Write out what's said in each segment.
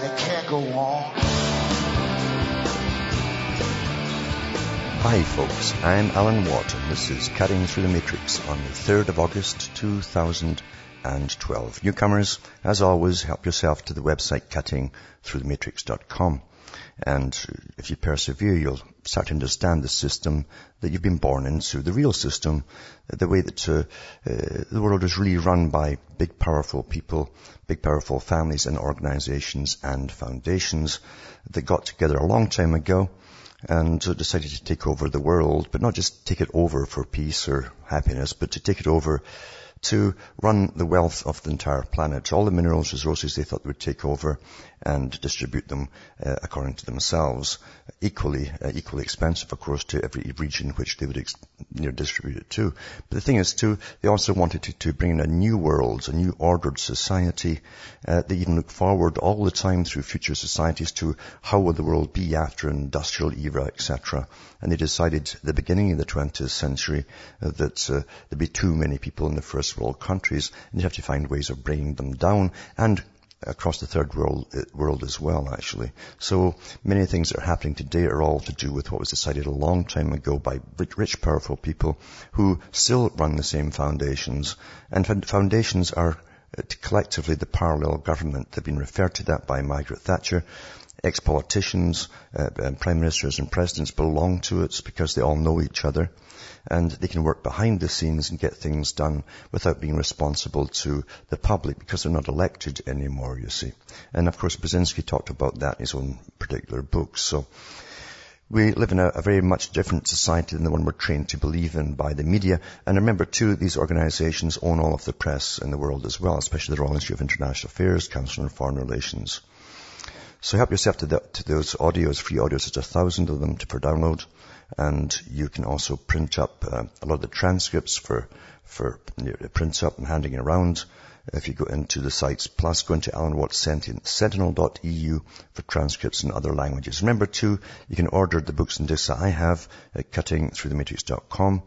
and it can't go on. Hi folks, I'm Alan Watt and this is Cutting Through the Matrix on the 3rd of August 2012. Newcomers, as always, help yourself to the website cuttingthroughthematrix.com. And if you persevere, you'll start to understand the system that you've been born into, the real system, the way that uh, uh, the world is really run by big, powerful people, big, powerful families and organizations and foundations that got together a long time ago and uh, decided to take over the world, but not just take it over for peace or happiness, but to take it over to run the wealth of the entire planet. All the minerals, resources they thought they would take over and distribute them uh, according to themselves. Equally, uh, equally expensive, of course, to every region which they would ex- you know, distribute it to. But the thing is, too, they also wanted to, to bring in a new world, a new ordered society. Uh, they even look forward all the time through future societies to how will the world be after an industrial era, etc. And they decided at the beginning of the 20th century uh, that uh, there'd be too many people in the first world countries, and you'd have to find ways of bringing them down and across the third world, uh, world as well, actually. So many things that are happening today are all to do with what was decided a long time ago by rich, powerful people who still run the same foundations. And foundations are uh, collectively the parallel government. They've been referred to that by Margaret Thatcher. Ex-politicians, uh, prime ministers and presidents belong to it because they all know each other and they can work behind the scenes and get things done without being responsible to the public because they're not elected anymore, you see. And of course, Brzezinski talked about that in his own particular books. So we live in a, a, very much different society than the one we're trained to believe in by the media. And remember too, these organizations own all of the press in the world as well, especially the Royal Institute of International Affairs, Council on Foreign Relations. So help yourself to, the, to those audios, free audios. There's a thousand of them to, for download and you can also print up uh, a lot of the transcripts for for you know, print up and handing around. If you go into the sites, plus go into Alan Watts Sentinel.eu for transcripts in other languages. Remember too, you can order the books and discs that I have at cuttingthroughthematrix.com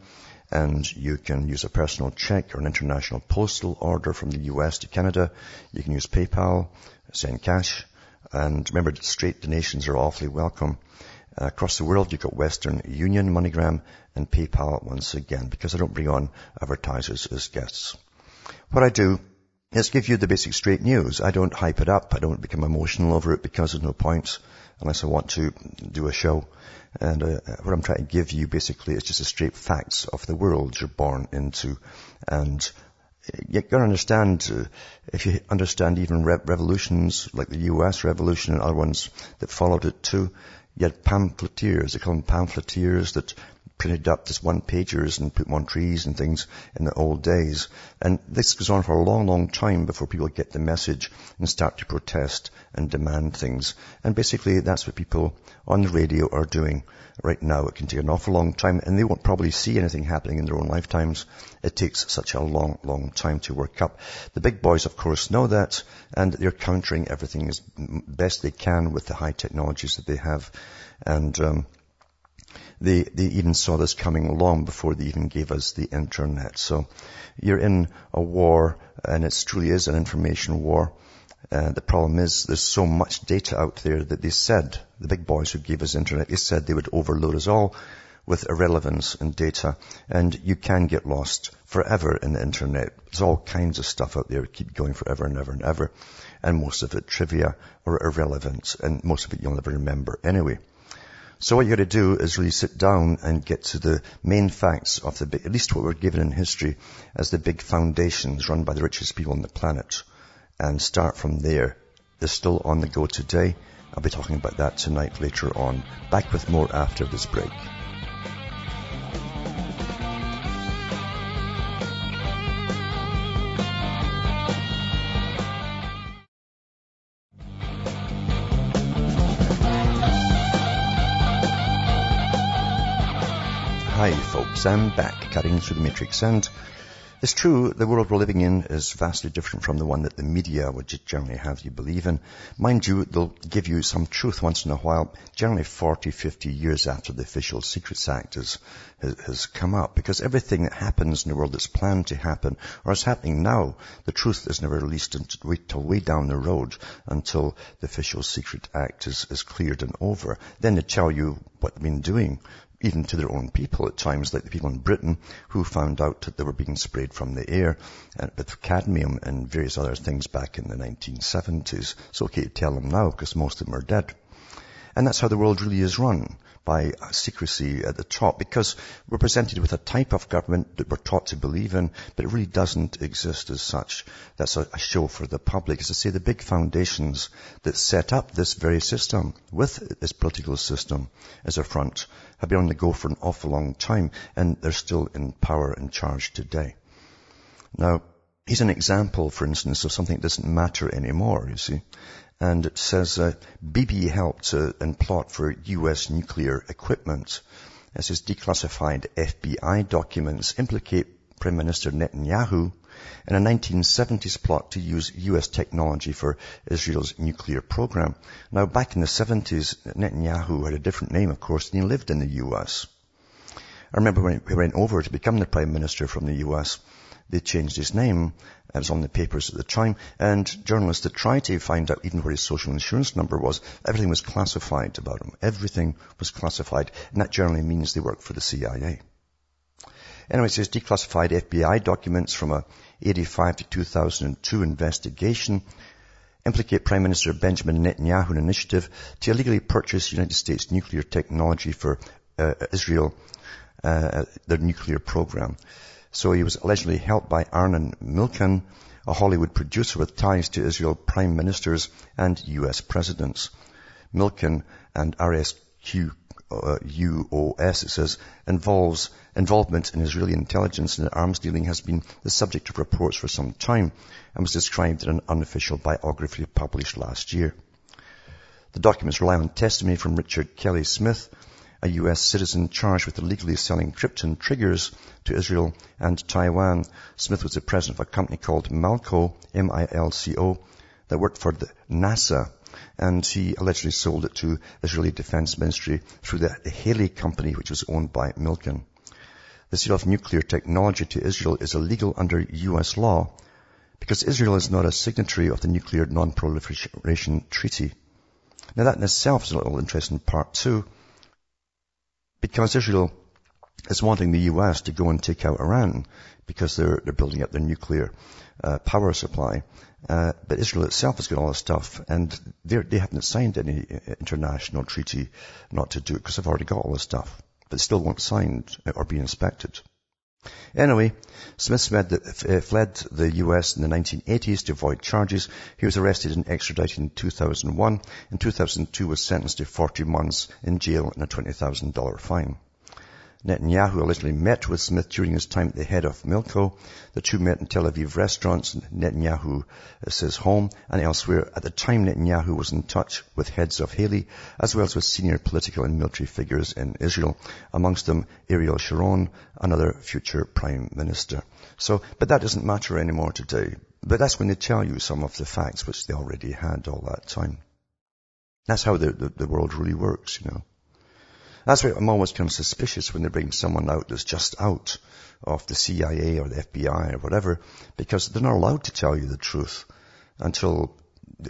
and you can use a personal check or an international postal order from the US to Canada. You can use PayPal, send cash, and remember straight donations are awfully welcome. Uh, across the world, you've got Western Union, MoneyGram, and PayPal once again, because I don't bring on advertisers as guests. What I do is give you the basic straight news. I don't hype it up. I don't become emotional over it because there's no point unless I want to do a show. And uh, what I'm trying to give you basically is just the straight facts of the world you're born into. And you got to understand, uh, if you understand even re- revolutions like the US revolution and other ones that followed it too, you had pamphleteers, they call them pamphleteers that printed up just one pagers and put them on trees and things in the old days. And this goes on for a long, long time before people get the message and start to protest and demand things. And basically that's what people on the radio are doing right now. It can take an awful long time and they won't probably see anything happening in their own lifetimes. It takes such a long, long time to work up. The big boys, of course, know that and they're countering everything as best they can with the high technologies that they have. And, um, they, they even saw this coming long before they even gave us the internet. So you're in a war and it truly is an information war. Uh, the problem is there's so much data out there that they said, the big boys who gave us internet, they said they would overload us all with irrelevance and data. And you can get lost forever in the internet. There's all kinds of stuff out there. Keep going forever and ever and ever. And most of it trivia or irrelevant. And most of it you'll never remember anyway. So what you got to do is really sit down and get to the main facts of the at least what we're given in history as the big foundations run by the richest people on the planet and start from there. They're still on the go today. I'll be talking about that tonight later on. Back with more after this break. Hi folks, back cutting through the matrix and it's true, the world we're living in is vastly different from the one that the media would generally have you believe in. Mind you, they'll give you some truth once in a while, generally 40, 50 years after the Official Secrets Act has, has come up. Because everything that happens in the world that's planned to happen, or is happening now, the truth is never released until way down the road, until the Official Secret Act is, is cleared and over. Then they tell you what they've been doing even to their own people at times, like the people in Britain who found out that they were being sprayed from the air uh, with cadmium and various other things back in the 1970s. It's okay to tell them now because most of them are dead. And that's how the world really is run by secrecy at the top because we're presented with a type of government that we're taught to believe in, but it really doesn't exist as such. That's a, a show for the public. As I say, the big foundations that set up this very system with this political system as a front have been on the go for an awful long time and they're still in power and charge today. Now, he's an example, for instance, of something that doesn't matter anymore, you see and it says uh, Bibi helped uh, plot for U.S. nuclear equipment. It says declassified FBI documents implicate Prime Minister Netanyahu in a 1970s plot to use U.S. technology for Israel's nuclear program. Now, back in the 70s, Netanyahu had a different name, of course, and he lived in the U.S. I remember when he went over to become the Prime Minister from the U.S., they changed his name. It was on the papers at the time. And journalists that tried to find out even where his social insurance number was, everything was classified about him. Everything was classified. And that generally means they work for the CIA. Anyway, it says declassified FBI documents from a 85 to 2002 investigation implicate Prime Minister Benjamin Netanyahu an initiative to illegally purchase United States nuclear technology for uh, Israel, uh, their nuclear program. So he was allegedly helped by Arnon Milchan, a Hollywood producer with ties to Israel prime ministers and U.S. presidents. Milchan and RSQ uh, it says, involves involvement in Israeli intelligence and arms dealing has been the subject of reports for some time and was described in an unofficial biography published last year. The documents rely on testimony from Richard Kelly Smith, a U.S. citizen charged with illegally selling krypton triggers to Israel and Taiwan. Smith was the president of a company called Milco, M-I-L-C-O, that worked for NASA, and he allegedly sold it to the Israeli Defense Ministry through the, Haley company, which was owned by Milchan. The sale of nuclear technology to Israel is illegal under U.S. law because Israel is not a signatory of the Nuclear Non-Proliferation Treaty. Now that in itself is a little interesting part too, because Israel is wanting the US to go and take out Iran because they're, they're building up their nuclear uh, power supply. Uh, but Israel itself has got all this stuff and they they haven't signed any international treaty not to do it because they've already got all this stuff. But still won't sign or be inspected. Anyway, Smith fled the, US in the 1980s to avoid charges. He was arrested and extradited in 2001. In 2002 was sentenced to 40 months in jail and a $20,000 fine. Netanyahu allegedly met with Smith during his time at the head of Milco. The two met in Tel Aviv restaurants, Netanyahu uh, says home and elsewhere. At the time, Netanyahu was in touch with heads of Haley, as well as with senior political and military figures in Israel, amongst them Ariel Sharon, another future prime minister. So, but that doesn't matter anymore today. But that's when they tell you some of the facts which they already had all that time. That's how the, the, the world really works, you know. That's why I'm always kind of suspicious when they bring someone out that's just out of the CIA or the FBI or whatever, because they're not allowed to tell you the truth until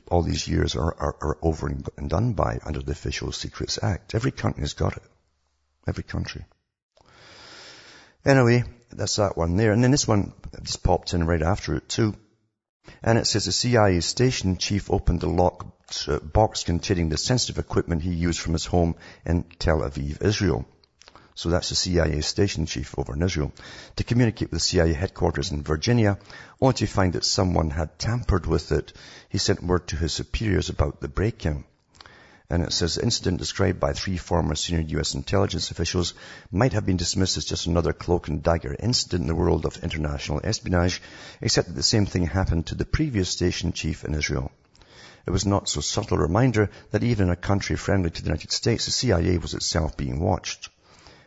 all these years are, are, are over and done by under the Official Secrets Act. Every country has got it. Every country. Anyway, that's that one there. And then this one just popped in right after it too. And it says the CIA station chief opened a locked uh, box containing the sensitive equipment he used from his home in Tel Aviv, Israel. So that's the CIA station chief over in Israel. To communicate with the CIA headquarters in Virginia, only to find that someone had tampered with it, he sent word to his superiors about the break-in. And it says the incident described by three former senior U.S. intelligence officials might have been dismissed as just another cloak and dagger incident in the world of international espionage, except that the same thing happened to the previous station chief in Israel. It was not so subtle a reminder that even in a country friendly to the United States, the CIA was itself being watched.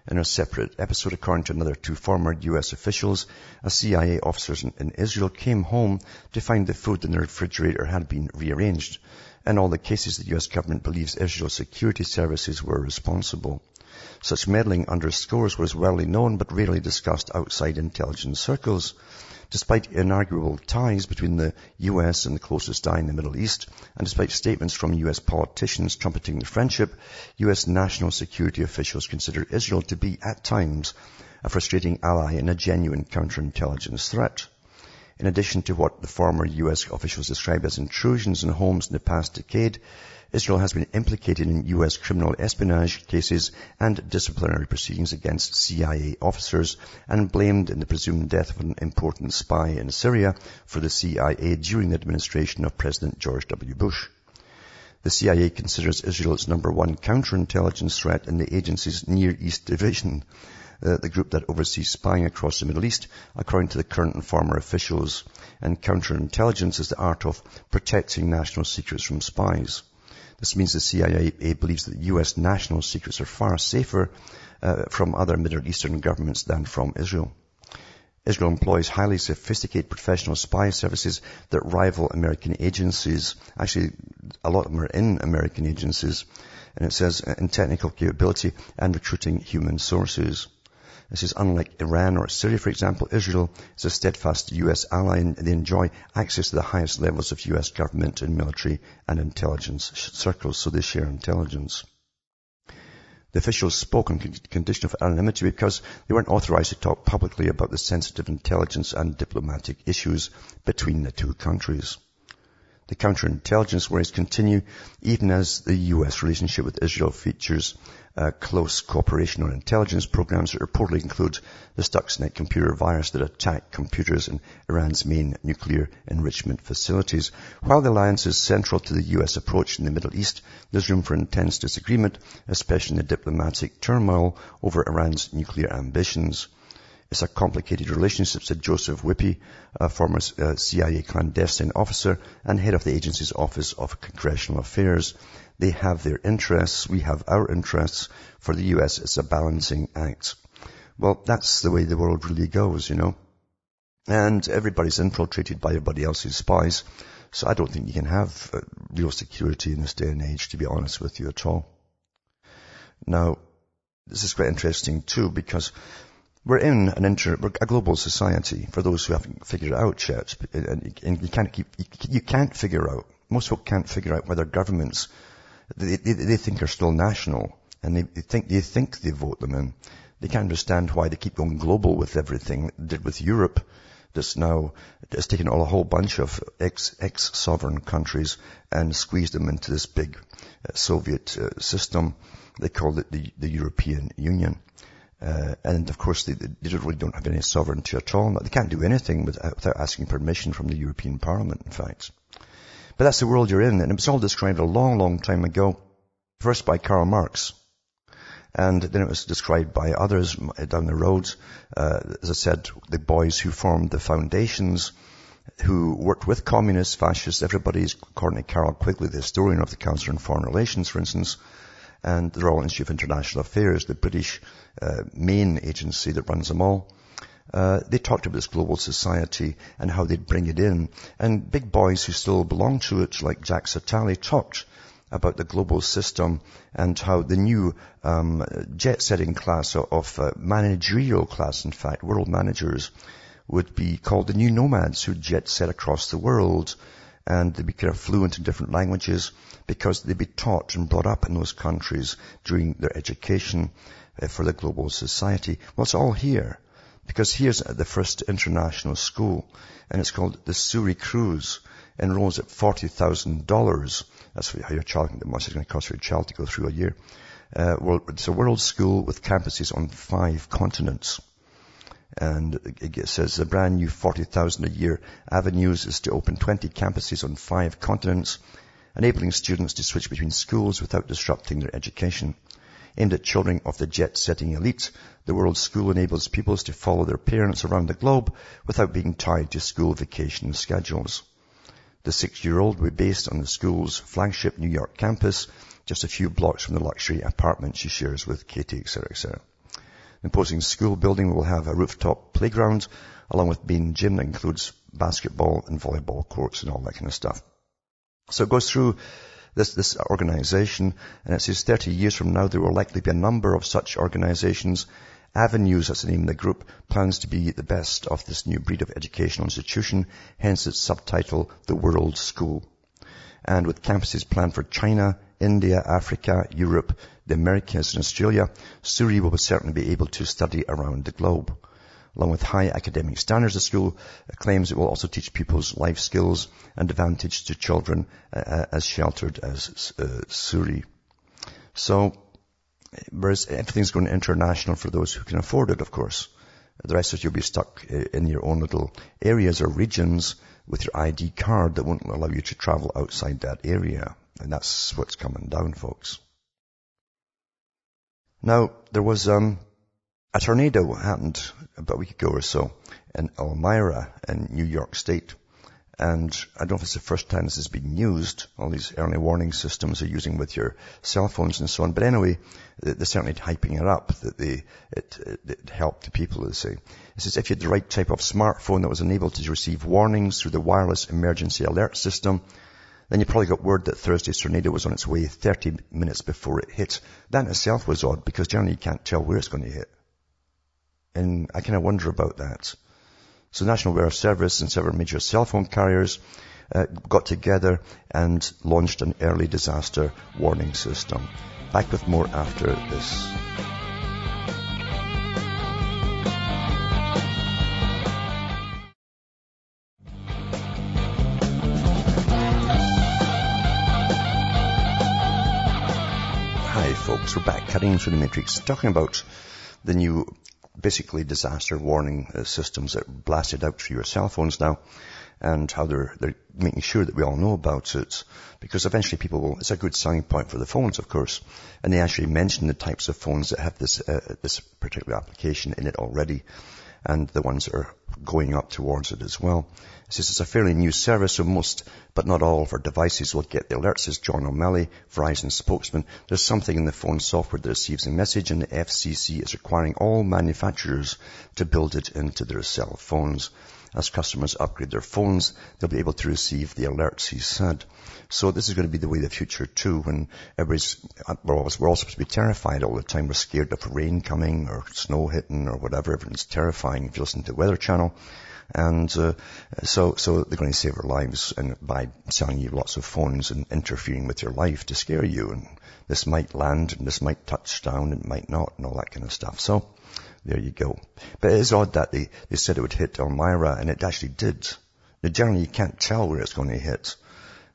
In a separate episode, according to another two former U.S. officials, a CIA officer in, Israel came home to find the food in the refrigerator had been rearranged. In all the cases, the U.S. government believes Israel's security services were responsible. Such meddling underscores what is widely known but rarely discussed outside intelligence circles. Despite inarguable ties between the US and the closest eye in the Middle East, and despite statements from US politicians trumpeting the friendship, US national security officials consider Israel to be, at times, a frustrating ally and a genuine counterintelligence threat. In addition to what the former US officials described as intrusions in homes in the past decade, Israel has been implicated in U.S. criminal espionage cases and disciplinary proceedings against CIA officers and blamed in the presumed death of an important spy in Syria for the CIA during the administration of President George W. Bush. The CIA considers Israel its number one counterintelligence threat in the agency's Near East Division, uh, the group that oversees spying across the Middle East, according to the current and former officials. And counterintelligence is the art of protecting national secrets from spies. This means the CIA believes that U.S. national secrets are far safer uh, from other Middle Eastern governments than from Israel. Israel employs highly sophisticated professional spy services that rival American agencies. Actually, a lot of them are in American agencies. And it says uh, in technical capability and recruiting human sources. This is unlike Iran or Syria, for example. Israel is a steadfast U.S. ally and they enjoy access to the highest levels of U.S. government and military and intelligence circles, so they share intelligence. The officials spoke on condition of anonymity because they weren't authorized to talk publicly about the sensitive intelligence and diplomatic issues between the two countries. The counterintelligence worries continue even as the U.S. relationship with Israel features uh, close cooperation on intelligence programs that reportedly include the Stuxnet computer virus that attacked computers in Iran's main nuclear enrichment facilities. While the alliance is central to the U.S. approach in the Middle East, there's room for intense disagreement, especially in the diplomatic turmoil over Iran's nuclear ambitions. It's a complicated relationship, said Joseph Wippl, a former uh, CIA clandestine officer and head of the agency's Office of Congressional Affairs. They have their interests, we have our interests. For the US, it's a balancing act. Well, that's the way the world really goes, you know. And everybody's infiltrated by everybody else's spies. So I don't think you can have uh, real security in this day and age, to be honest with you at all. Now, this is quite interesting too, because we're in an inter, a global society for those who haven't figured it out yet. And you can't keep, you can't figure out, most folk can't figure out whether governments, they, they, they think are still national and they, they, think, they think they vote them in. They can't understand why they keep going global with everything. They did with Europe that's now, has taken all a whole bunch of ex, ex-sovereign countries and squeezed them into this big uh, Soviet uh, system. They called it the, the European Union. Uh, and of course, they, they really don't have any sovereignty at all. They can't do anything without, without asking permission from the European Parliament, in fact. But that's the world you're in, and it was all described a long, long time ago, first by Karl Marx, and then it was described by others down the road. Uh, as I said, the boys who formed the foundations, who worked with communists, fascists, everybody's, according to Carroll Quigley, the historian of the Council on Foreign Relations, for instance, and the Royal Institute of International Affairs, the British uh, main agency that runs them all. Uh, they talked about this global society and how they'd bring it in. And big boys who still belong to it, like Jacques Attali, talked about the global system and how the new um, jet-setting class of, uh, managerial class, in fact, world managers, would be called the new nomads who jet set across the world and they'd be kind of fluent in different languages because they'd be taught and brought up in those countries during their education uh, for the global society. Well, it's all here because here's the first international school and it's called the Suri Cruise. Enrolls at $40,000. That's how your child, how much it's going to cost your child to go through a year. Uh, well, it's a world school with campuses on five continents. And it says the brand new 40,000 a year avenues is to open 20 campuses on five continents enabling students to switch between schools without disrupting their education. Aimed at children of the jet-setting elite, the World School enables pupils to follow their parents around the globe without being tied to school vacation schedules. The six-year-old will be based on the school's flagship New York campus, just a few blocks from the luxury apartment she shares with Katie, etc., etc. Imposing school building will have a rooftop playground along with main gym that includes basketball and volleyball courts and all that kind of stuff. So it goes through this, this organization and it says 30 years from now there will likely be a number of such organizations Avenues, that's the name of the group, plans to be the best of this new breed of educational institution, hence its subtitle, The World School. And with campuses planned for China, India, Africa, Europe, the Americas and Australia, Suri will certainly be able to study around the globe. Along with high academic standards, the school claims it will also teach pupils life skills and advantage to children uh, uh as sheltered as uh, Suri. So Whereas everything's going international for those who can afford it, of course. The rest of you will be stuck in your own little areas or regions with your ID card that won't allow you to travel outside that area. And that's what's coming down, folks. Now, there was um, a tornado happened about a week ago or so in Elmira in New York State. And I don't know if it's the first time this has been used. All these early warning systems are using with your cell phones and so on. But anyway, they're certainly hyping it up that they, it, it helped the people, they say. It says if you had the right type of smartphone that was enabled to receive warnings through the wireless emergency alert system, then you probably got word that Thursday's tornado was on its way 30 minutes before it hit. That in itself was odd because generally you can't tell where it's going to hit. And I kind of wonder about that. So National Weather Service and several major cell phone carriers uh, got together and launched an early disaster warning system. Back with more after this. Hi folks, we're back cutting through the matrix, talking about the new basically disaster warning uh, systems that blasted out through your cell phones now and how they're, they're making sure that we all know about it. Because eventually people will, it's a good selling point for the phones, of course. And they actually mention the types of phones that have this, uh, this particular application in it already and the ones that are going up towards it as well. It says it's a fairly new service, so most, but not all of our devices will get the alerts, says John O'Malley, Verizon spokesman. There's something in the phone software that receives a message and the FCC is requiring all manufacturers to build it into their cell phones. As customers upgrade their phones, they'll be able to receive the alerts, he said. So this is going to be the way of the future too, when everybody's, we're all, we're all supposed to be terrified all the time. We're scared of rain coming or snow hitting or whatever. Everything's terrifying if you listen to the Weather Channel. And uh, so, so they're going to save our lives and by selling you lots of phones and interfering with your life to scare you. And this might land and this might touch down and might not and all that kind of stuff. So there you go. But it is odd that they, they said it would hit Elmira and it actually did. Now, generally you can't tell where it's going to hit.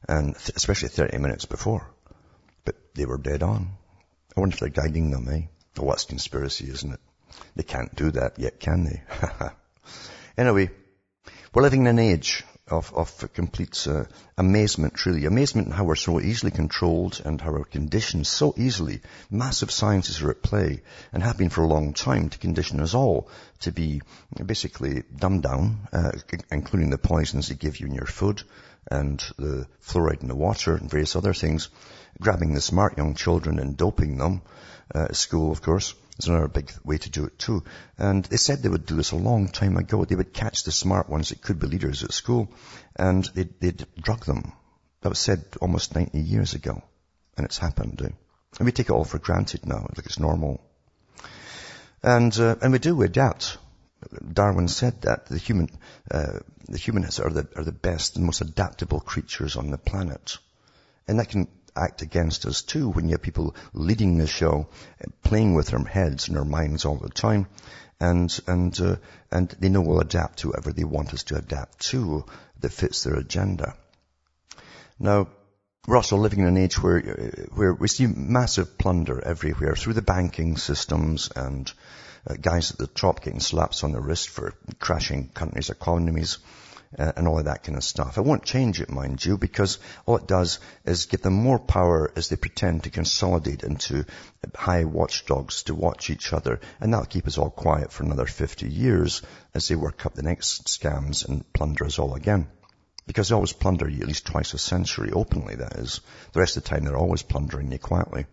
And th- especially 30 minutes before. But they were dead on. I wonder if they're guiding them, eh? Oh, what's conspiracy, isn't it? They can't do that yet, can they? anyway, we're living in an age of, of complete uh, amazement, truly. Amazement in how we're so easily controlled and how we're conditioned so easily. Massive sciences are at play and have been for a long time to condition us all to be basically dumbed down, uh, including the poisons they give you in your food and the fluoride in the water and various other things, grabbing the smart young children and doping them uh, at school, of course, is another big way to do it too. And they said they would do this a long time ago. They would catch the smart ones that could be leaders at school and they'd, they'd drug them. That was said almost 90 years ago. And it's happened. Eh? And we take it all for granted now, like it's normal. And, uh, and we do, we adapt. Darwin said that the human, uh, the humanists are the, are the best and most adaptable creatures on the planet. And that can act against us too when you have people leading the show, playing with their heads and their minds all the time. And, and, uh, and they know we'll adapt to whatever they want us to adapt to that fits their agenda. Now, we're also living in an age where, where we see massive plunder everywhere through the banking systems and uh, guys at the top getting slaps on the wrist for crashing countries' economies uh, and all of that kind of stuff. It won't change it, mind you, because all it does is give them more power as they pretend to consolidate into high watchdogs to watch each other, and that'll keep us all quiet for another 50 years as they work up the next scams and plunder us all again. Because they always plunder you at least twice a century, openly that is. The rest of the time they're always plundering you quietly.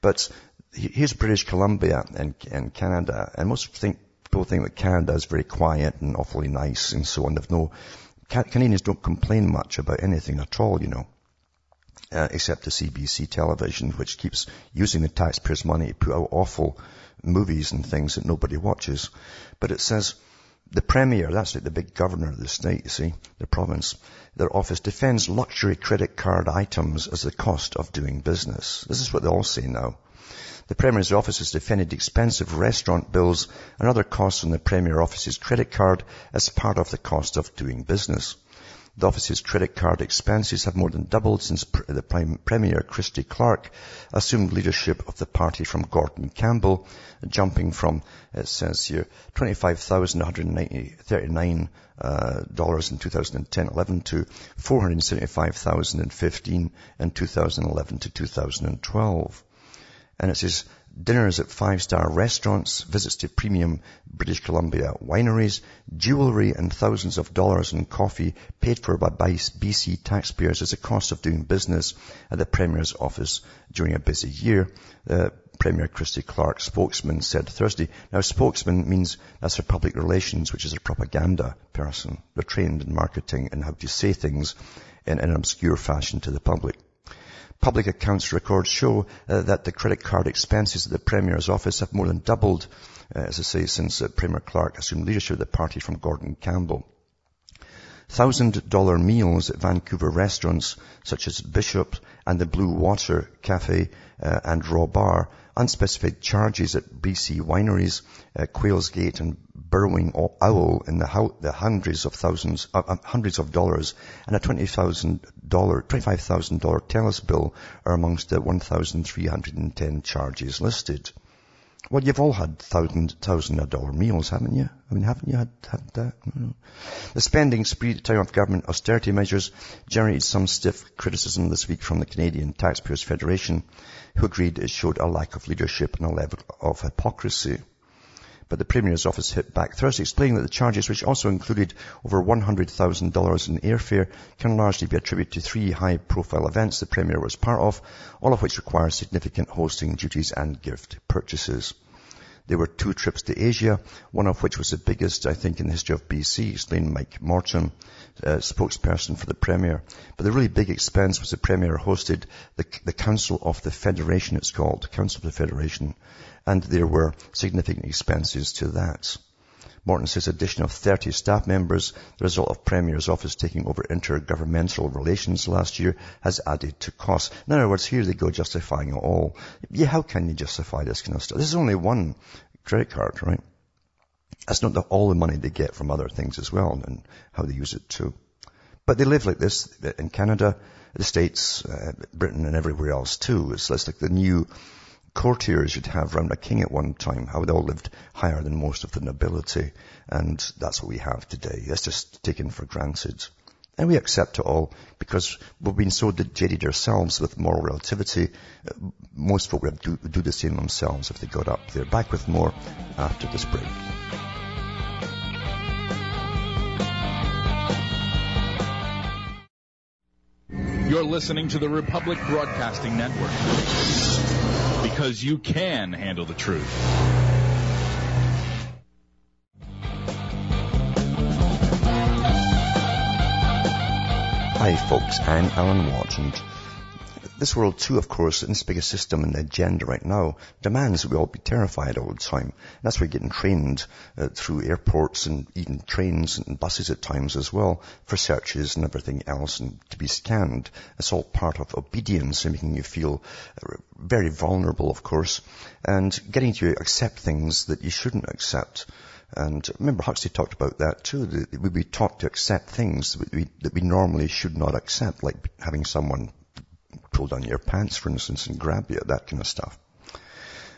But here's British Columbia and, and Canada, and most think, people think that Canada is very quiet and awfully nice and so on. They've no, Canadians don't complain much about anything at all, you know. Uh, except the CBC television, which keeps using the taxpayers' money to put out awful movies and things that nobody watches. But it says the premier, that's like the big governor of the state, you see, the province, their office defends luxury credit card items as the cost of doing business. This is what they all say now. The Premier's office has defended expensive restaurant bills and other costs on the Premier office's credit card as part of the cost of doing business. The office's credit card expenses have more than doubled since the Premier, Christy Clark, assumed leadership of the party from Gordon Campbell, jumping from, it says here, $25,139 uh, dollars in 2010-11 to 475,015 in 2011 to 2012. And it says dinners at five-star restaurants, visits to premium British Columbia wineries, jewelry and thousands of dollars in coffee paid for by BC taxpayers as a cost of doing business at the Premier's office during a busy year. Uh, Premier Christy Clark, spokesman, said Thursday. Now, spokesman means that's her public relations, which is a propaganda person. They're trained in marketing and how to say things in an obscure fashion to the public. Public accounts records show uh, that the credit card expenses at the Premier's office have more than doubled, uh, as I say, since uh, Premier Clark assumed leadership of the party from Gordon Campbell. Thousand dollar meals at Vancouver restaurants such as Bishop and the Blue Water Cafe uh, and Raw Bar, unspecified charges at BC wineries, uh, Quails Gate and Burrowing Owl in the, the hundreds of thousands, uh, uh hundreds of dollars, and a $20,000, $25,000 TELUS bill are amongst the 1,310 charges listed. Well, you've all had thousand, thousand dollar meals, haven't you? I mean, haven't you had, had that? The spending spree time of government austerity measures generated some stiff criticism this week from the Canadian Taxpayers Federation, who agreed it showed a lack of leadership and a level of hypocrisy. But the Premier's office hit back Thursday, explaining that the charges, which also included over $100,000 in airfare, can largely be attributed to three high-profile events the Premier was part of, all of which require significant hosting duties and gift purchases. There were two trips to Asia, one of which was the biggest, I think, in the history of BC, explained Mike Morton, uh, spokesperson for the Premier. But the really big expense was the Premier hosted the, the Council of the Federation, it's called, Council of the Federation, and there were significant expenses to that. Morton says addition of 30 staff members, the result of Premier's office taking over intergovernmental relations last year, has added to costs. In other words, here they go justifying it all. Yeah, how can you justify this kind of stuff? This is only one credit card, right? That's not the, all the money they get from other things as well and how they use it too. But they live like this in Canada, the States, uh, Britain and everywhere else too. It's, it's like the new courtiers you'd have round a king at one time, how they all lived higher than most of the nobility. And that's what we have today. That's just taken for granted. And we accept it all because we've been so jaded ourselves with moral relativity. Most folk would do, do the same themselves if they got up there. Back with more after this break. You're listening to the Republic Broadcasting Network because you can handle the truth. Hi folks, I'm Alan Watt and this world too, of course, in this biggest system and the agenda right now demands that we all be terrified all the time. And that's why we're getting trained uh, through airports and even trains and buses at times as well for searches and everything else and to be scanned. It's all part of obedience and making you feel uh, very vulnerable, of course, and getting you to accept things that you shouldn't accept. And remember, Huxley talked about that too. That we'd be taught to accept things that we, that we normally should not accept, like having someone pull down your pants, for instance, and grab you, that kind of stuff.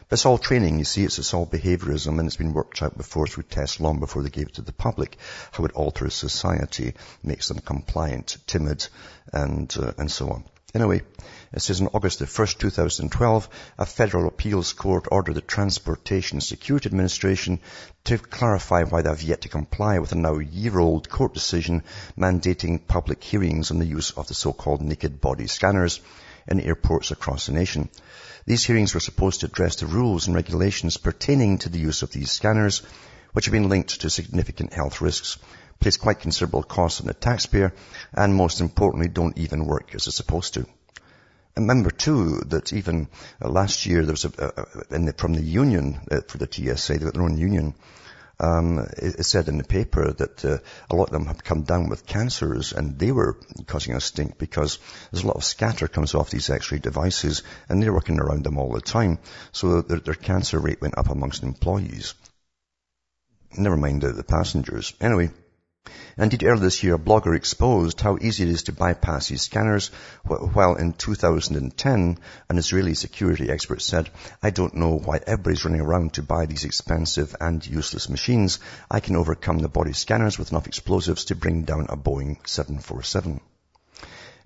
But it's all training, you see, it's, it's all behaviorism and it's been worked out before through tests long before they gave it to the public, how it alters society, makes them compliant, timid, and, uh, and so on. Anyway, it says on August the 1st, 2012, a federal appeals court ordered the Transportation Security Administration to clarify why they have yet to comply with a now year-old court decision mandating public hearings on the use of the so-called naked body scanners in airports across the nation. These hearings were supposed to address the rules and regulations pertaining to the use of these scanners, which have been linked to significant health risks, place quite considerable costs on the taxpayer, and most importantly, don't even work as they're supposed to. And remember too that even uh, last year there was a, the, from the union uh, for the TSA, they got their own union, um, it, it, said in the paper that uh, a lot of them have come down with cancers and they were causing a stink because there's a lot of scatter comes off these x-ray devices and they're working around them all the time. So their, their cancer rate went up amongst employees. Never mind the, the passengers. Anyway, Indeed, earlier this year, a blogger exposed how easy it is to bypass these scanners, while in 2010, an Israeli security expert said, I don't know why everybody's running around to buy these expensive and useless machines. I can overcome the body scanners with enough explosives to bring down a Boeing 747.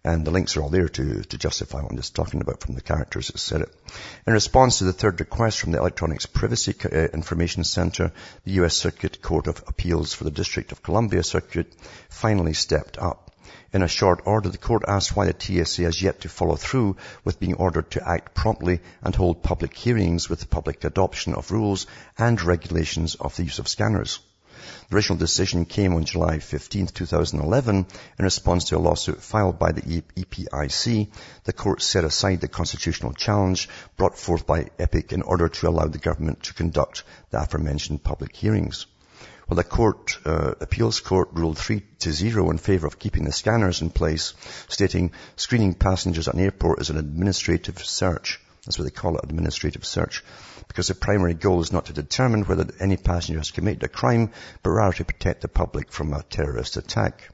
And the links are all there to, to justify what I'm just talking about from the characters that said it. In response to the third request from the Electronics Privacy uh, Information Center, the U.S. Circuit Court of Appeals for the District of Columbia Circuit finally stepped up. In a short order, the court asked why the TSA has yet to follow through with being ordered to act promptly and hold public hearings with public adoption of rules and regulations of the use of scanners. The original decision came on July 15, 2011, in response to a lawsuit filed by the EPIC. The court set aside the constitutional challenge brought forth by EPIC in order to allow the government to conduct the aforementioned public hearings. Well, the court, uh, appeals court ruled 3 to 0 in favor of keeping the scanners in place, stating screening passengers at an airport is an administrative search. That's what they call it, administrative search because the primary goal is not to determine whether any passenger has committed a crime, but rather to protect the public from a terrorist attack.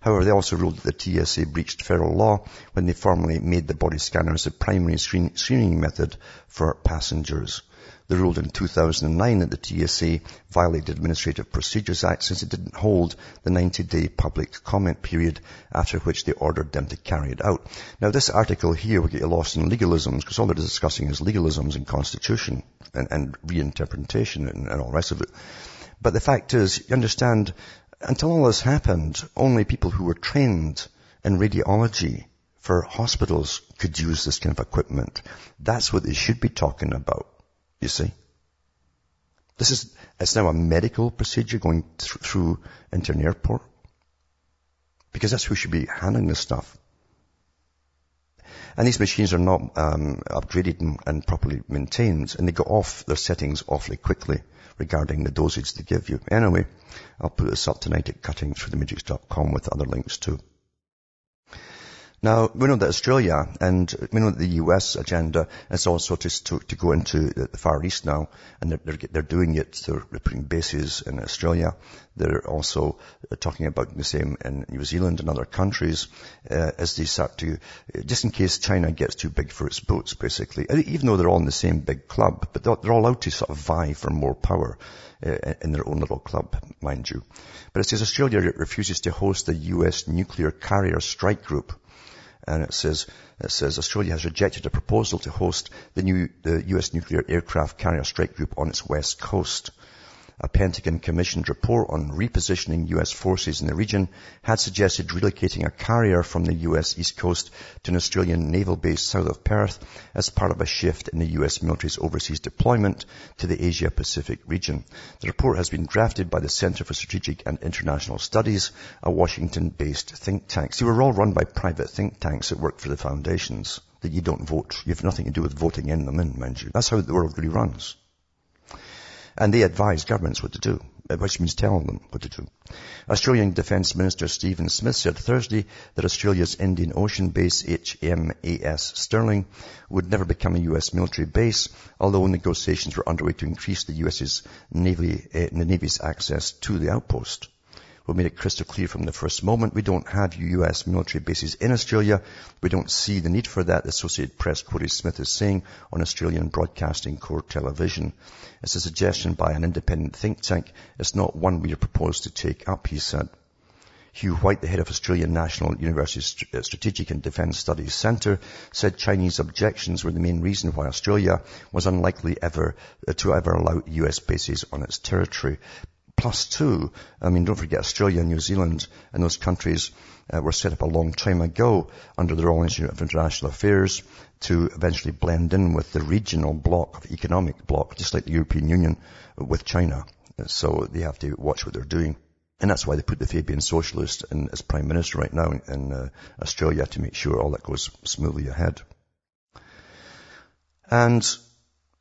However, they also ruled that the TSA breached federal law when they formally made the body scanners the primary screen, screening method for passengers. They ruled in 2009 that the TSA violated Administrative Procedures Act since it didn't hold the 90-day public comment period after which they ordered them to carry it out. Now this article here will get you lost in legalisms because all they're discussing is legalisms and constitution and, and reinterpretation and, and all the rest of it. But the fact is, you understand, until all this happened, only people who were trained in radiology for hospitals could use this kind of equipment. That's what they should be talking about. You see? This is, it's now a medical procedure going th- through into an airport. Because that's who should be handling this stuff. And these machines are not um, upgraded and, and, properly maintained, and they go off their settings awfully quickly regarding the dosage they give you. Anyway, I'll put this up tonight at cuttingthroughthematrix.com with other links too. Now, we know that Australia and we know that the US agenda is also to, to, to go into the Far East now, and they're, they're, they're, doing it, they're putting bases in Australia. They're also uh, talking about the same in New Zealand and other countries uh, as they start to, just in case China gets too big for its boots, basically. Even though they're all in the same big club, but they're, they're all out to sort of vie for more power uh, in their own little club, mind you. But it says Australia refuses to host the US nuclear carrier strike group and it says, it says Australia has rejected a proposal to host the new, the US nuclear aircraft carrier strike group on its west coast. A Pentagon commissioned report on repositioning U.S. forces in the region had suggested relocating a carrier from the U.S. East Coast to an Australian naval base south of Perth as part of a shift in the U.S. military's overseas deployment to the Asia Pacific region. The report has been drafted by the Center for Strategic and International Studies, a Washington-based think tank. See, we're all run by private think tanks that work for the foundations that you don't vote. You have nothing to do with voting in them in, mind you. That's how the world really runs. And they advise governments what to do, uh, which means telling them what to do. Australian Defence Minister Stephen Smith said Thursday that Australia's Indian Ocean base HMAS Stirling would never become a US military base, although negotiations were underway to increase the US's Navy, uh, the Navy's access to the outpost. We made it crystal clear from the first moment. We don't have US military bases in Australia. We don't see the need for that, the Associated Press quoted Smith as saying on Australian Broadcasting Corp television. It's a suggestion by an independent think tank. It's not one we are proposed to take up, he said. Hugh White, the head of Australian National University uh, Strategic and Defence Studies Centre, said Chinese objections were the main reason why Australia was unlikely ever uh, to ever allow US bases on its territory. Plus two. I mean, don't forget Australia and New Zealand and those countries uh, were set up a long time ago under the Royal Institute of International Affairs to eventually blend in with the regional bloc, economic bloc, just like the European Union with China. So they have to watch what they're doing. And that's why they put the Fabian Socialist in, as Prime Minister right now in uh, Australia to make sure all that goes smoothly ahead. And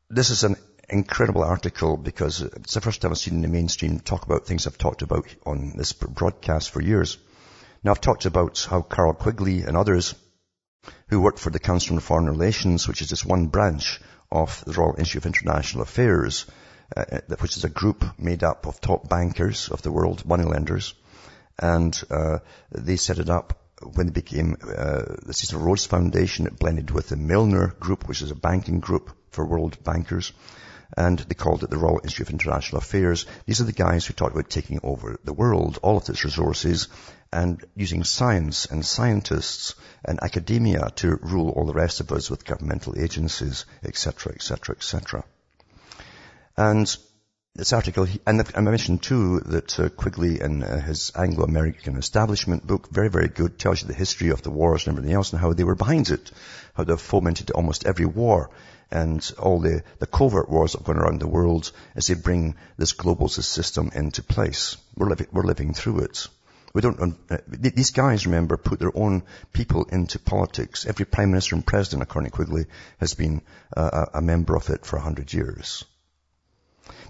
this is an incredible article because it's the first time I've seen in the mainstream talk about things I've talked about on this broadcast for years. Now I've talked about how Carroll Quigley and others who worked for the Council on Foreign Relations, which is just one branch of the Royal Institute of International Affairs, uh, uh, which is a group made up of top bankers of the world, moneylenders, and uh, they set it up when it became uh, the Cecil Rhodes Foundation. It blended with the Milner Group, which is a banking group for world bankers and they called it the Royal Institute of International Affairs. These are the guys who talked about taking over the world, all of its resources, and using science and scientists and academia to rule all the rest of us with governmental agencies, etc., etc., etc. And this article, and I mentioned too that uh, Quigley in uh, his Anglo-American Establishment book, very, very good, tells you the history of the wars and everything else and how they were behind it, how they fomented almost every war and all the, the covert wars that are going around the world as they bring this global system into place. We're living, we're living through it. We don't, uh, these guys, remember, put their own people into politics. Every prime minister and president, according to Quigley, has been uh, a member of it for a hundred years.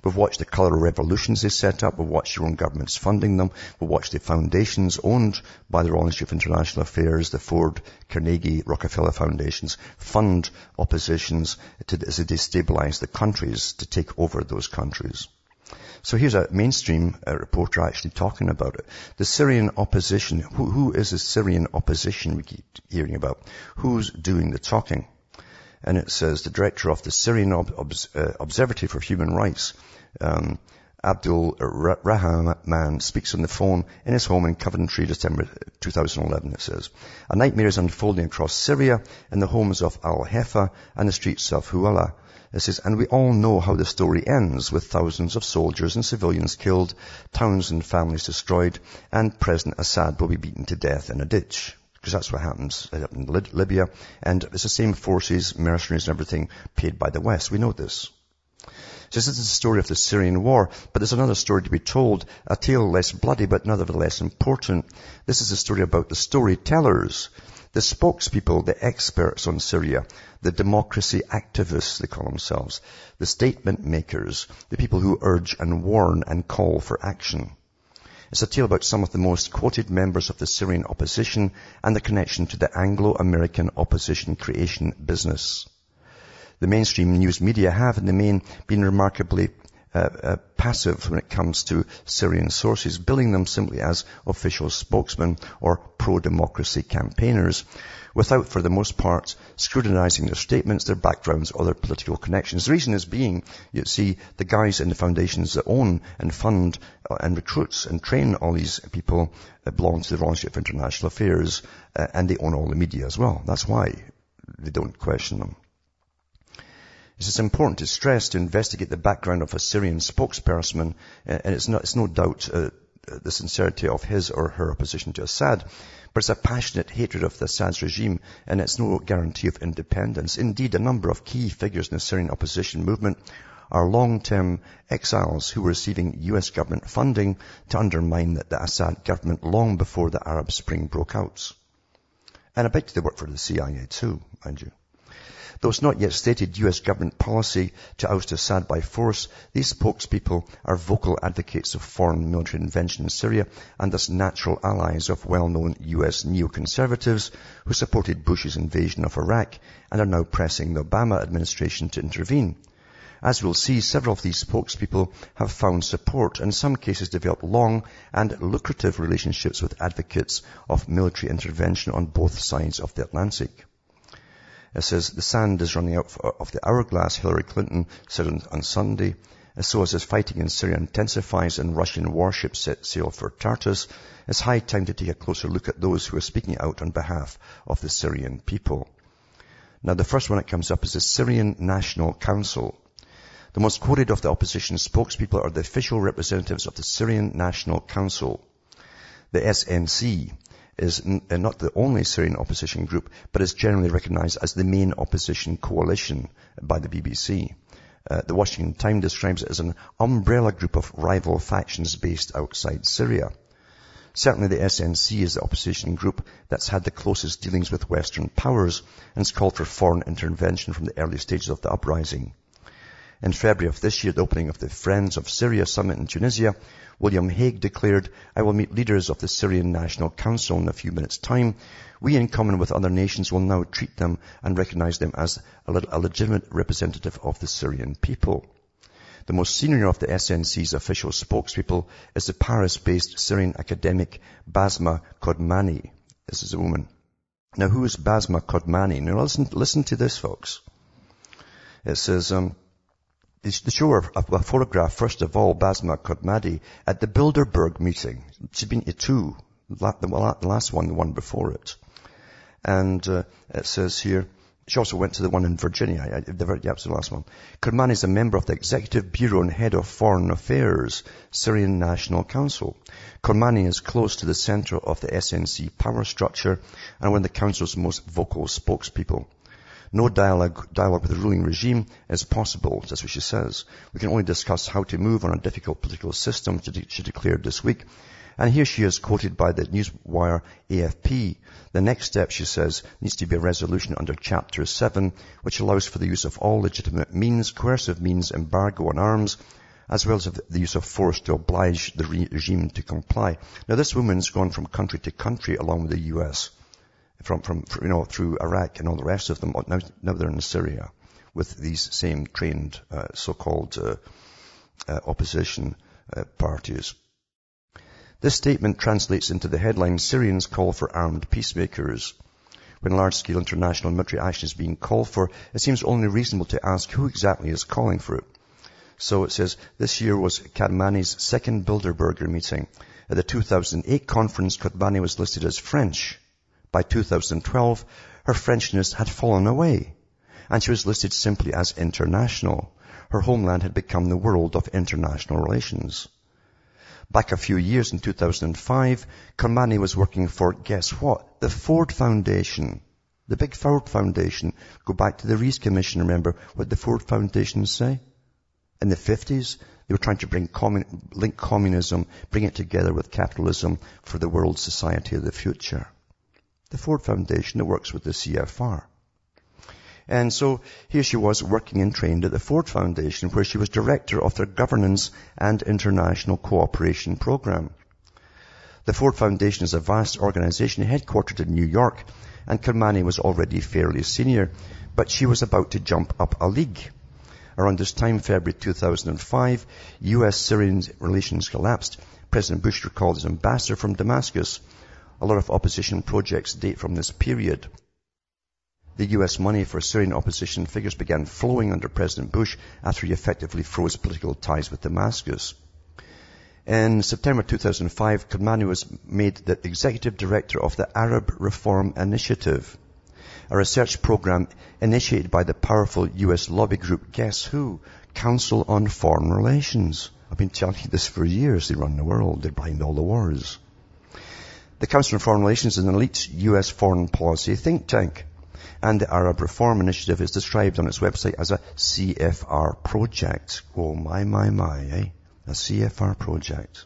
We've watched the colour revolutions they set up. We've watched your own governments funding them. We've watched the foundations owned by the Royal Institute of International Affairs, the Ford, Carnegie, Rockefeller foundations, fund oppositions to, destabilize the countries to take over those countries. So here's a mainstream uh, reporter actually talking about it. The Syrian opposition, who, who is the Syrian opposition we keep hearing about? Who's doing the talking? And it says the director of the Syrian uh, Observatory for Human Rights um, Abdul Rahman speaks on the phone in his home in Coventry, December 2011, it says. A nightmare is unfolding across Syria in the homes of Al-Hefa and the streets of Huala. It says, and we all know how the story ends with thousands of soldiers and civilians killed, towns and families destroyed, and President Assad will be beaten to death in a ditch. Because that's what happens in Libya. And it's the same forces, mercenaries and everything paid by the West. We know this. So This is the story of the Syrian war, but there's another story to be told, a tale less bloody but nevertheless important. This is a story about the storytellers, the spokespeople, the experts on Syria, the democracy activists, they call themselves, the statement makers, the people who urge and warn and call for action. It's a tale about some of the most quoted members of the Syrian opposition and the connection to the Anglo-American opposition creation business. The mainstream news media have in the main been remarkably uh, uh, passive when it comes to Syrian sources, billing them simply as official spokesmen or pro-democracy campaigners, without, for the most part, scrutinizing their statements, their backgrounds, or their political connections. The reason is being, you see, the guys in the foundations that own and fund uh, and recruits and train all these people uh, belong to the Royal Institute of International Affairs, uh, and they own all the media as well. That's why they don't question them. It is important to stress to investigate the background of a Syrian spokesperson, uh, and it's, not, it's no doubt uh, the sincerity of his or her opposition to Assad, but it's a passionate hatred of the Assad's regime, and it's no guarantee of independence. Indeed, a number of key figures in the Syrian opposition movement are long-term exiles who were receiving US government funding to undermine the Assad government long before the Arab Spring broke out. And I bet they work for the CIA too, mind you. Though it's not yet stated US government policy to oust Assad by force, these spokespeople are vocal advocates of foreign military intervention in Syria and thus natural allies of well-known US neoconservatives who supported Bush's invasion of Iraq and are now pressing the Obama administration to intervene. As we'll see, several of these spokespeople have found support, and in some cases developed long and lucrative relationships with advocates of military intervention on both sides of the Atlantic. It says the sand is running out of the hourglass, Hillary Clinton said on, on Sunday. So as fighting in Syria intensifies and Russian warships set sail for Tartus, it's high time to take a closer look at those who are speaking out on behalf of the Syrian people. Now the first one that comes up is the Syrian National Council. The most quoted of the opposition spokespeople are the official representatives of the Syrian National Council. The SNC is n- not the only Syrian opposition group, but is generally recognized as the main opposition coalition by the BBC. Uh, the Washington Times describes it as an umbrella group of rival factions based outside Syria. Certainly the SNC is the opposition group that's had the closest dealings with Western powers and has called for foreign intervention from the early stages of the uprising. In February of this year, the opening of the Friends of Syria summit in Tunisia, William Hague declared, I will meet leaders of the Syrian National Council in a few minutes' time. We, in common with other nations, will now treat them and recognize them as a, legitimate representative of the Syrian people. The most senior of the SNC's official spokespeople is the Paris-based Syrian academic Basma Kodmani. This is a woman. Now, who is Basma Kodmani? Now, listen, listen to this, folks. It says, um, they show a, a, photograph, first of all, Basma Kodmani at the Bilderberg meeting. She's been to two. The last one, the one before it. And uh, it says here, she also went to the one in Virginia, the, yeah, the last one. Kerman is a member of the Executive Bureau and Head of Foreign Affairs, Syrian National Council. Kermani is close to the center of the SNC power structure and one of the Council's most vocal spokespeople. No dialogue, dialogue with the ruling regime is possible, that's what she says. We can only discuss how to move on a difficult political system, she declared this week. And here she is quoted by the newswire AFP. The next step, she says, needs to be a resolution under Chapter 7, which allows for the use of all legitimate means, coercive means, embargo on arms, as well as the use of force to oblige the regime to comply. Now this woman's gone from country to country along with the US, from, from, you know, through Iraq and all the rest of them. Now, now they're in Syria with these same trained, uh, so-called, uh, uh, opposition uh, parties. This statement translates into the headline, Syrians call for armed peacemakers. When large-scale international military action is being called for, it seems only reasonable to ask who exactly is calling for it. So it says, this year was Kodmani's second Bilderberger meeting. At the 2008 conference, Kodmani was listed as French. By 2012, her Frenchness had fallen away, and she was listed simply as international. Her homeland had become the world of international relations. Back a few years in 2005, Kermani was working for, guess what? The Ford Foundation. The big Ford Foundation. Go back to the Reece Commission, remember what the Ford Foundation say? In the 50s, they were trying to bring commun- link communism, bring it together with capitalism for the world society of the future. The Ford Foundation that works with the CFR. And so here she was working and trained at the Ford Foundation where she was director of their governance and international cooperation program. The Ford Foundation is a vast organization headquartered in New York and Kermani was already fairly senior, but she was about to jump up a league. Around this time, February 2005, U.S.-Syrian relations collapsed. President Bush recalled his ambassador from Damascus. A lot of opposition projects date from this period. The US money for Syrian opposition figures began flowing under President Bush after he effectively froze political ties with Damascus. In September 2005, Kermani was made the executive director of the Arab Reform Initiative, a research program initiated by the powerful US lobby group, guess who? Council on Foreign Relations. I've been telling you this for years. They run the world. They're behind all the wars. The Council on Foreign Relations is an elite US foreign policy think tank and the Arab Reform Initiative is described on its website as a CFR project. Oh my, my, my, eh? A CFR project.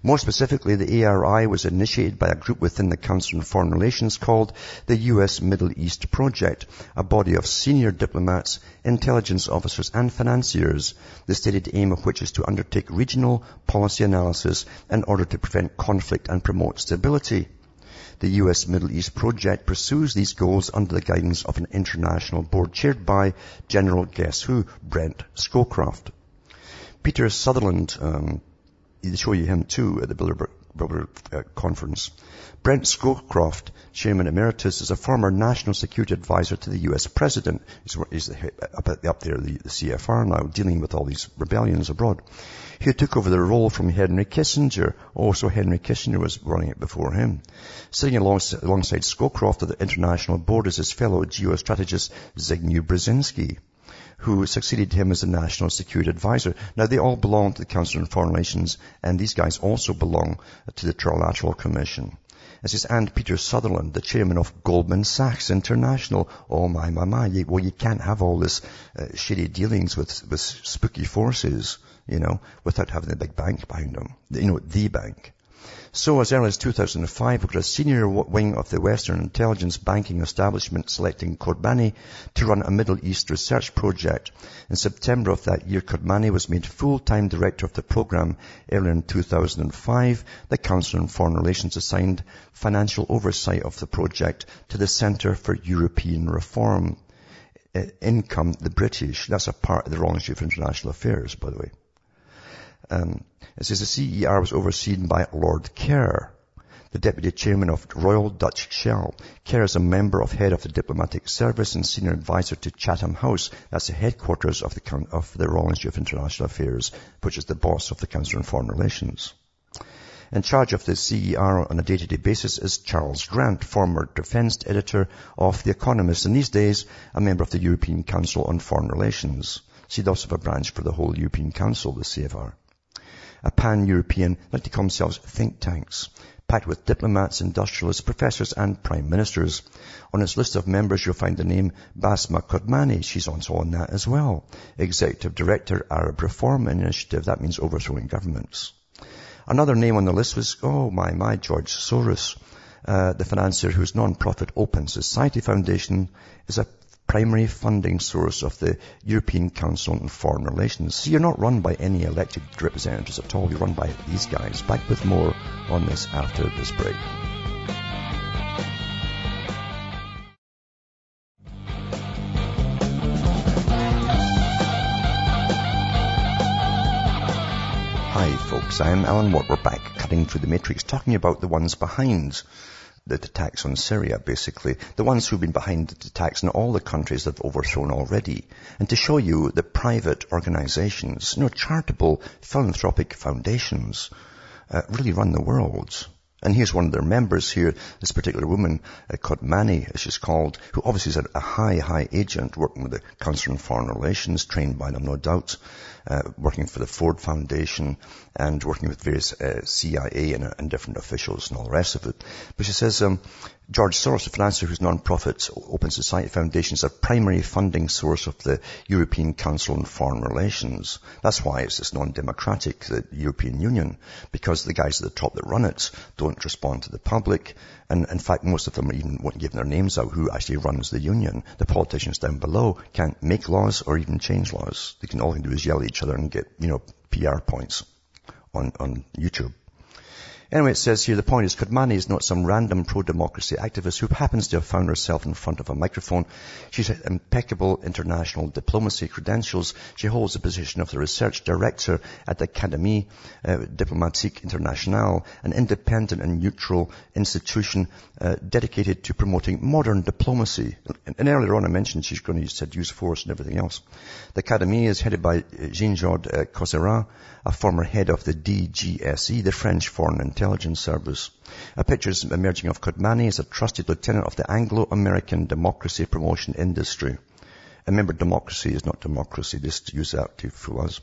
More specifically, the ARI was initiated by a group within the Council on Foreign Relations called the U.S. Middle East Project, a body of senior diplomats, intelligence officers and financiers, the stated aim of which is to undertake regional policy analysis in order to prevent conflict and promote stability. The U.S. Middle East Project pursues these goals under the guidance of an international board chaired by General Guess Who, Brent Scowcroft. Peter Sutherland, um, they show you him too at the Bilderberg, uh, conference. Brent Scowcroft, Chairman Emeritus, is a former National Security Advisor to the U.S. President. He's, up, there, the, the CFR now, dealing with all these rebellions abroad. He took over the role from Henry Kissinger. Also, Henry Kissinger was running it before him. Sitting alongside, Scowcroft at the International Board is his fellow geostrategist Zbigniew Brzezinski. Who succeeded him as the National Security Advisor. Now they all belong to the Council on Foreign Relations and these guys also belong to the Trilateral Commission. This is and Peter Sutherland, the chairman of Goldman Sachs International. Oh my, my, my. You, well, you can't have all this uh, shitty dealings with, with spooky forces, you know, without having the big bank behind them. You know, the bank. So as early as 2005, we got a senior wing of the Western Intelligence Banking Establishment selecting Kodmani to run a Middle East research project. In September of that year, Kodmani was made full-time director of the program. Earlier in 2005, the Council on Foreign Relations assigned financial oversight of the project to the Centre for European Reform. Income, the British, that's a part of the Royal Institute for International Affairs, by the way. Um, it says the CER was overseen by Lord Kerr, the deputy chairman of Royal Dutch Shell. Kerr is a member of head of the diplomatic service and senior advisor to Chatham House. That's the headquarters of the, of the Royal Institute of International Affairs, which is the boss of the Council on Foreign Relations. In charge of the CER on a day-to-day basis is Charles Grant, former defense editor of The Economist, and these days a member of the European Council on Foreign Relations. See, they also have a branch for the whole European Council, the CFR a pan-European, like to call themselves think tanks, packed with diplomats, industrialists, professors and prime ministers. On its list of members you'll find the name Basma Kodmani. She's also on that as well. Executive Director, Arab Reform Initiative. That means overthrowing governments. Another name on the list was, oh my, my, George Soros. Uh, the financier whose non-profit Open Society Foundation is a primary funding source of the European Council on Foreign Relations. So you're not run by any elected representatives at all. You're run by these guys. Back with more on this after this break. Hi folks, I'm Alan Watt. We're back cutting through the matrix talking about the ones behind the attacks on Syria, basically. The ones who've been behind the attacks in all the countries that have overthrown already. And to show you that private organizations, you know, charitable philanthropic foundations, uh, really run the world. And here's one of their members here, this particular woman, uh, Kodmani, as she's called, who obviously is a, a, high, high agent working with the Council on Foreign Relations, trained by them, no doubt, uh, working for the Ford Foundation and working with various uh, CIA and, uh, and, different officials and all the rest of it. But she says, um, George Soros, the financier whose non-profit Open Society Foundation is a primary funding source of the European Council on Foreign Relations. That's why it's this non-democratic, the European Union, because the guys at the top that run it don't respond to the public. And in fact, most of them even won't give their names out who actually runs the union. The politicians down below can't make laws or even change laws. They can all they do is yell at each other and get, you know, PR points on, on YouTube. Anyway, it says here, the point is, Kodmani is not some random pro-democracy activist who happens to have found herself in front of a microphone. She's had impeccable international diplomacy credentials. She holds the position of the research director at the Académie uh, Diplomatique Internationale, an independent and neutral institution uh, dedicated to promoting modern diplomacy. And, and, earlier on I mentioned she's going to use, said use force and everything else. The Académie is headed by Jean-Georges uh, a former head of the DGSE, the French Foreign Intelligence Service. A picture is emerging of Kodmani as a trusted lieutenant of the Anglo-American democracy promotion industry. Remember, democracy is not democracy. Just use that to fool us.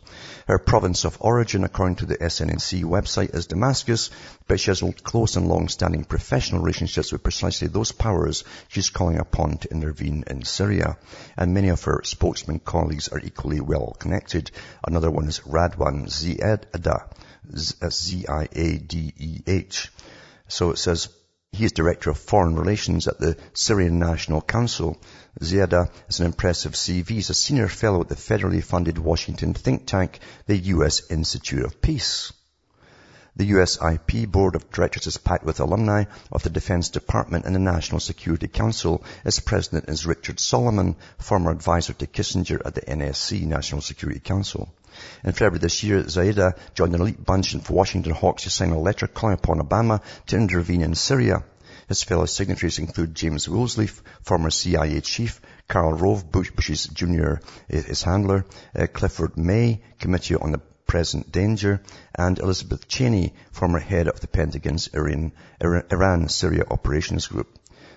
Her province of origin, according to the SNNC website, is Damascus, but she has close and long-standing professional relationships with precisely those powers she's calling upon to intervene in Syria. And many of her spokesman colleagues are equally well connected. Another one is Radwan Ziadeh, uh, Z-I-A-D-E-H. So it says, he is Director of Foreign Relations at the Syrian National Council. Ziadeh is an impressive CV. He's a senior fellow at the federally funded Washington think tank, the U.S. Institute of Peace. The USIP Board of Directors is packed with alumni of the Defense Department and the National Security Council. Its president is Richard Solomon, former advisor to Kissinger at the NSC, National Security Council. In February this year, Ziadeh joined an elite bunch of Washington Hawks to sign a letter calling upon Obama to intervene in Syria. His fellow signatories include James Woolsey, former CIA chief, Karl Rove, Bush, Bush's junior, his handler, uh, Clifford May, Committee on the Present Danger, and Elizabeth Cheney, former head of the Pentagon's Iran, Iran Syria Operations Group.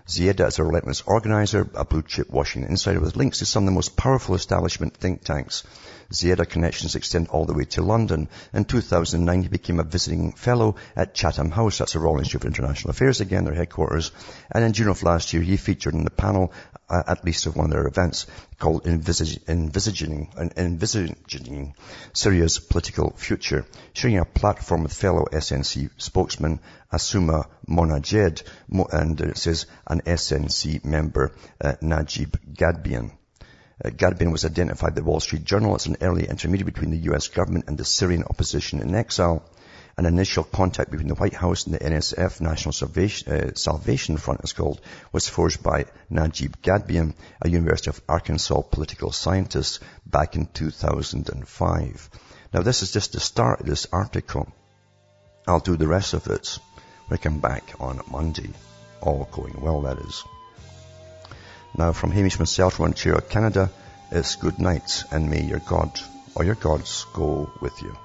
Ziadeh is a relentless organizer, a blue chip Washington insider with links to some of the most powerful establishment think tanks. Ziadeh connections extend all the way to London. In 2009, he became a visiting fellow at Chatham House. That's the Royal Institute for International Affairs, again, their headquarters. And in June of last year, he featured in the panel, uh, at least of one of their events, called Envisag- Envisaging, Envisaging Syria's Political Future, sharing a platform with fellow SNC spokesman Ausama Monajed, and it says an SNC member, uh, Najib Ghadbian. Uh, Ghadbian was identified by the Wall Street Journal as an early intermediary between the U.S. government and the Syrian opposition in exile. An initial contact between the White House and the NSF, National Salvation, uh, Salvation Front is called, was forged by Najib Ghadbian, a University of Arkansas political scientist, back in 2005. Now this is just the start of this article. I'll do the rest of it when I come back on Monday. All going well, that is. Now from Hamish myself from Ontario, Canada, it's good night and may your God or your gods go with you.